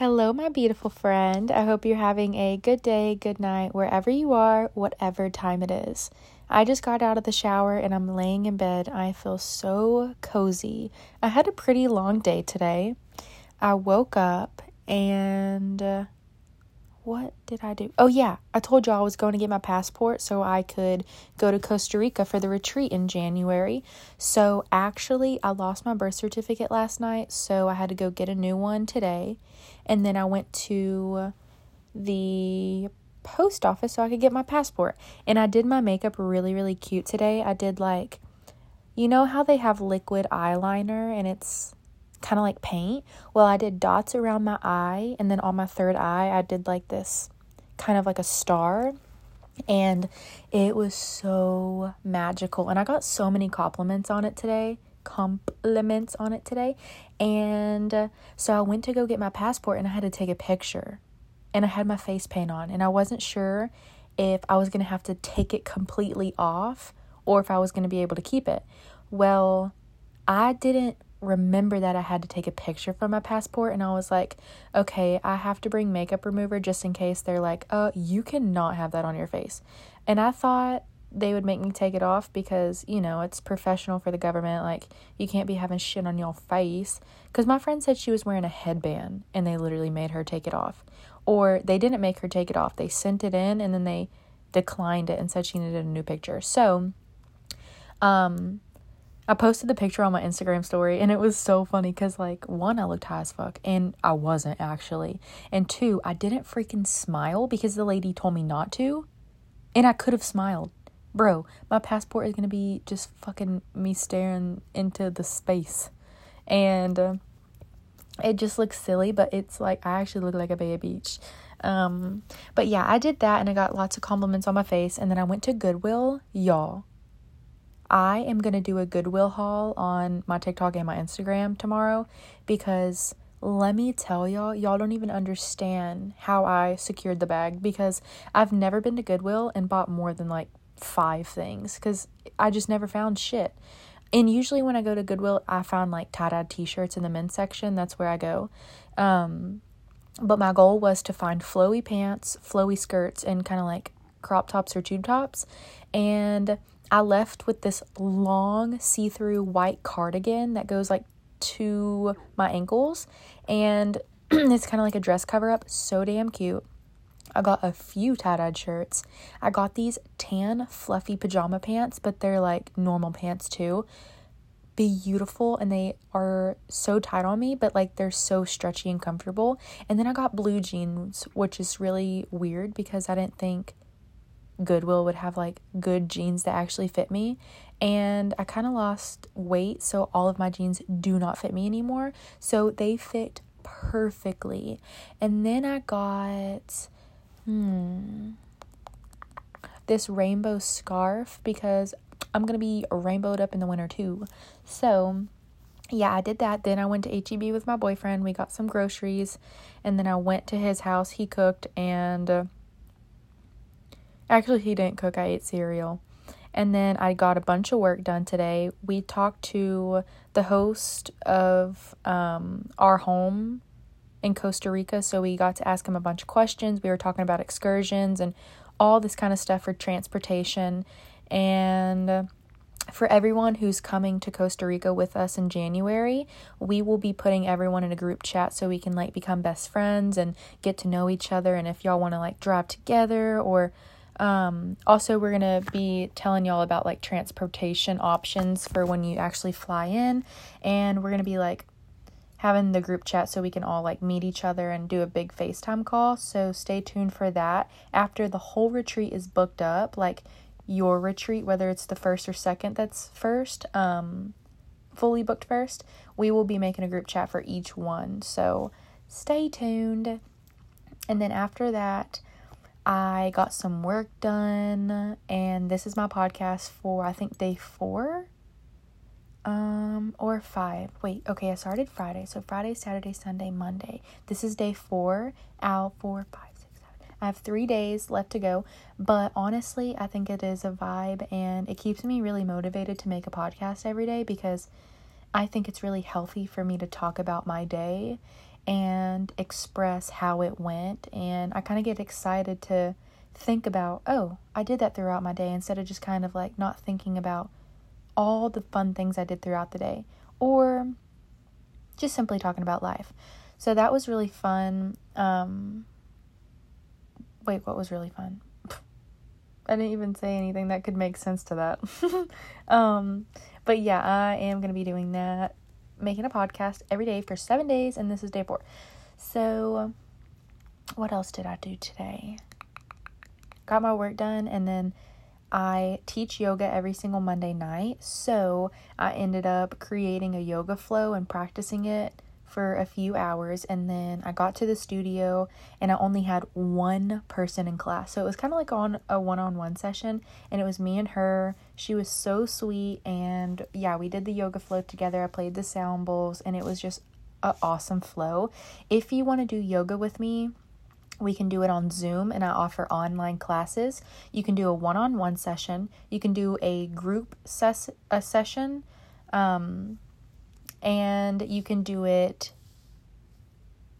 Hello, my beautiful friend. I hope you're having a good day, good night, wherever you are, whatever time it is. I just got out of the shower and I'm laying in bed. I feel so cozy. I had a pretty long day today. I woke up and. Uh, What did I do? Oh, yeah, I told y'all I was going to get my passport so I could go to Costa Rica for the retreat in January. So, actually, I lost my birth certificate last night, so I had to go get a new one today. And then I went to the post office so I could get my passport. And I did my makeup really, really cute today. I did like, you know how they have liquid eyeliner and it's kind of like paint. Well, I did dots around my eye, and then on my third eye, I did like this kind of like a star. And it was so magical. And I got so many compliments on it today. Compliments on it today. And uh, so I went to go get my passport and I had to take a picture. And I had my face paint on. And I wasn't sure if I was going to have to take it completely off or if I was going to be able to keep it. Well, I didn't remember that I had to take a picture for my passport and I was like, okay, I have to bring makeup remover just in case they're like, uh, you cannot have that on your face. And I thought they would make me take it off because, you know, it's professional for the government. Like, you can't be having shit on your face. Because my friend said she was wearing a headband and they literally made her take it off. Or they didn't make her take it off. They sent it in and then they declined it and said she needed a new picture. So, um, I posted the picture on my Instagram story and it was so funny because, like, one, I looked high as fuck and I wasn't actually. And two, I didn't freaking smile because the lady told me not to. And I could have smiled. Bro, my passport is gonna be just fucking me staring into the space. And uh, it just looks silly, but it's like I actually look like a baby. Beach. Um, but yeah, I did that and I got lots of compliments on my face. And then I went to Goodwill. Y'all, I am going to do a Goodwill haul on my TikTok and my Instagram tomorrow because let me tell y'all, y'all don't even understand how I secured the bag because I've never been to Goodwill and bought more than like five things because I just never found shit. And usually when I go to Goodwill, I found like tie dye t shirts in the men's section. That's where I go. Um, but my goal was to find flowy pants, flowy skirts, and kind of like crop tops or tube tops. And I left with this long see through white cardigan that goes like to my ankles and it's kind of like a dress cover up. So damn cute. I got a few tie dyed shirts. I got these tan fluffy pajama pants, but they're like normal pants too. Beautiful and they are so tight on me, but like they're so stretchy and comfortable. And then I got blue jeans, which is really weird because I didn't think Goodwill would have like good jeans that actually fit me. And I kind of lost weight, so all of my jeans do not fit me anymore. So they fit perfectly. And then I got hmm this rainbow scarf because I'm going to be rainbowed up in the winter too. So, yeah, I did that. Then I went to HEB with my boyfriend. We got some groceries and then I went to his house. He cooked and Actually, he didn't cook, I ate cereal. And then I got a bunch of work done today. We talked to the host of um, our home in Costa Rica, so we got to ask him a bunch of questions. We were talking about excursions and all this kind of stuff for transportation. And for everyone who's coming to Costa Rica with us in January, we will be putting everyone in a group chat so we can like become best friends and get to know each other. And if y'all want to like drive together or um, also, we're going to be telling y'all about like transportation options for when you actually fly in. And we're going to be like having the group chat so we can all like meet each other and do a big FaceTime call. So stay tuned for that. After the whole retreat is booked up, like your retreat, whether it's the first or second that's first, um, fully booked first, we will be making a group chat for each one. So stay tuned. And then after that, I got some work done, and this is my podcast for I think day four, um, or five. Wait, okay, I started Friday, so Friday, Saturday, Sunday, Monday. This is day four. Out four, five, six, seven. I have three days left to go, but honestly, I think it is a vibe, and it keeps me really motivated to make a podcast every day because I think it's really healthy for me to talk about my day and express how it went. And I kind of get excited to think about, oh, I did that throughout my day instead of just kind of like not thinking about all the fun things I did throughout the day or just simply talking about life. So that was really fun. Um, wait, what was really fun? I didn't even say anything that could make sense to that. um, but yeah, I am going to be doing that, making a podcast every day for seven days, and this is day four. So, what else did I do today? Got my work done, and then I teach yoga every single Monday night. So, I ended up creating a yoga flow and practicing it for a few hours and then I got to the studio and I only had one person in class. So it was kind of like on a one-on-one session and it was me and her. She was so sweet and yeah, we did the yoga flow together. I played the sound bowls and it was just an awesome flow. If you want to do yoga with me, we can do it on Zoom and I offer online classes. You can do a one-on-one session. You can do a group ses- a session. Um, and you can do it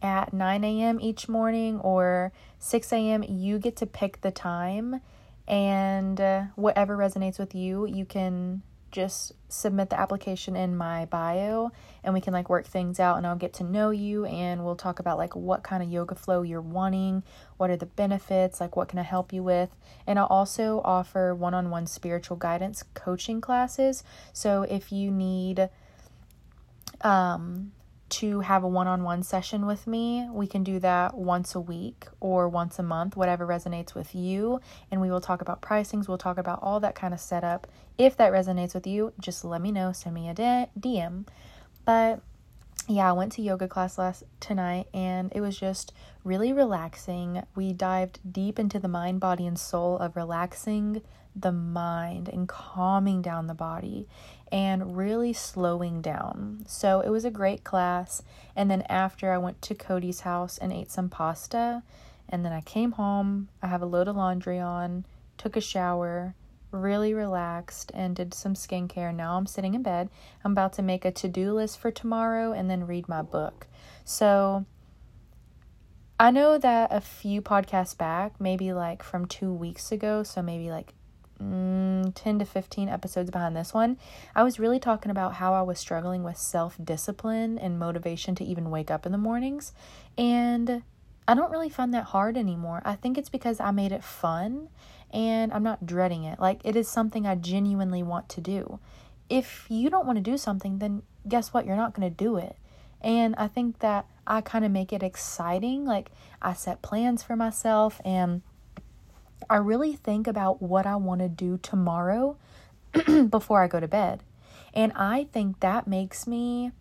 at 9 a.m. each morning or 6 a.m. You get to pick the time, and uh, whatever resonates with you, you can just submit the application in my bio and we can like work things out and I'll get to know you and we'll talk about like what kind of yoga flow you're wanting, what are the benefits, like what can I help you with. And I'll also offer one-on-one spiritual guidance coaching classes. So if you need um, to have a one on one session with me, we can do that once a week or once a month, whatever resonates with you. And we will talk about pricings, we'll talk about all that kind of setup. If that resonates with you, just let me know, send me a DM. But yeah, I went to yoga class last tonight and it was just really relaxing. We dived deep into the mind, body, and soul of relaxing the mind and calming down the body and really slowing down. So it was a great class. And then after, I went to Cody's house and ate some pasta. And then I came home. I have a load of laundry on, took a shower, really relaxed, and did some skincare. Now I'm sitting in bed. I'm about to make a to do list for tomorrow and then read my book. So I know that a few podcasts back, maybe like from two weeks ago, so maybe like mm, 10 to 15 episodes behind this one, I was really talking about how I was struggling with self discipline and motivation to even wake up in the mornings. And I don't really find that hard anymore. I think it's because I made it fun and I'm not dreading it. Like, it is something I genuinely want to do. If you don't want to do something, then guess what? You're not going to do it. And I think that I kind of make it exciting. Like, I set plans for myself and I really think about what I want to do tomorrow before I go to bed. And I think that makes me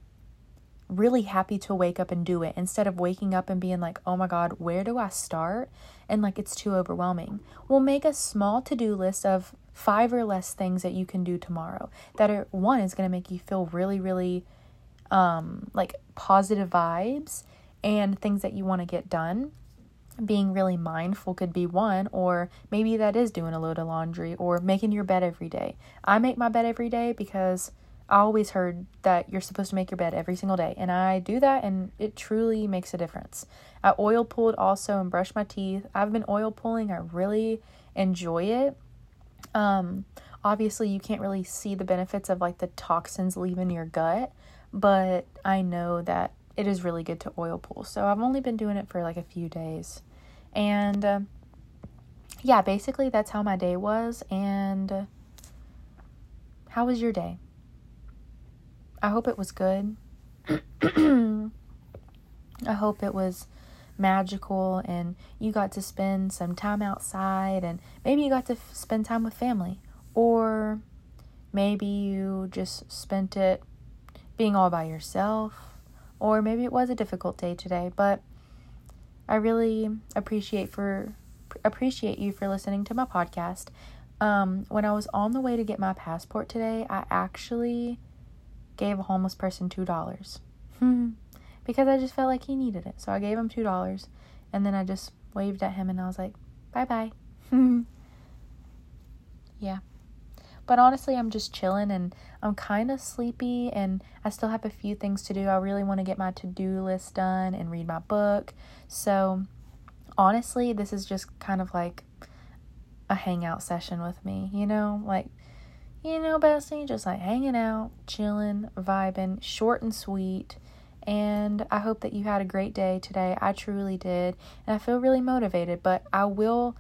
really happy to wake up and do it instead of waking up and being like, oh my God, where do I start? And like it's too overwhelming. We'll make a small to do list of five or less things that you can do tomorrow that are one is going to make you feel really, really um, like positive vibes and things that you want to get done being really mindful could be one, or maybe that is doing a load of laundry or making your bed every day. I make my bed every day because always heard that you're supposed to make your bed every single day, and I do that, and it truly makes a difference. I oil pulled also and brushed my teeth. I've been oil pulling, I really enjoy it. Um, obviously, you can't really see the benefits of like the toxins leaving your gut, but I know that it is really good to oil pull. So I've only been doing it for like a few days. And uh, yeah, basically that's how my day was. And uh, how was your day? I hope it was good. I hope it was magical and you got to spend some time outside and maybe you got to f- spend time with family or maybe you just spent it being all by yourself or maybe it was a difficult day today, but I really appreciate for appreciate you for listening to my podcast. Um, when I was on the way to get my passport today, I actually gave a homeless person two dollars mm-hmm. because I just felt like he needed it. So I gave him two dollars, and then I just waved at him and I was like, "Bye bye." Mm-hmm. yeah. But honestly, I'm just chilling and I'm kind of sleepy and I still have a few things to do. I really want to get my to do list done and read my book. So, honestly, this is just kind of like a hangout session with me, you know? Like, you know, bestie, just like hanging out, chilling, vibing, short and sweet. And I hope that you had a great day today. I truly did. And I feel really motivated, but I will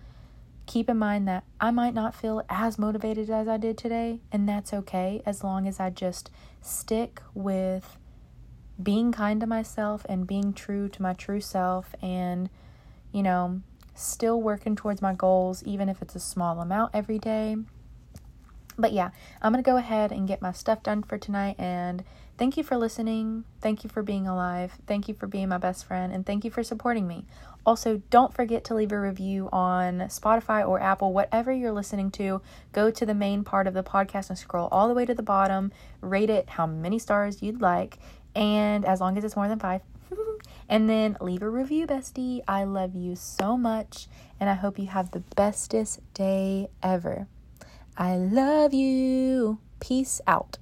keep in mind that I might not feel as motivated as I did today, and that's okay as long as I just stick with being kind to myself and being true to my true self and, you know, still working towards my goals, even if it's a small amount every day. But yeah, I'm going to go ahead and get my stuff done for tonight. And thank you for listening. Thank you for being alive. Thank you for being my best friend. And thank you for supporting me. Also, don't forget to leave a review on Spotify or Apple, whatever you're listening to. Go to the main part of the podcast and scroll all the way to the bottom. Rate it how many stars you'd like. And as long as it's more than five, and then leave a review, bestie. I love you so much, and I hope you have the bestest day ever. I love you. Peace out.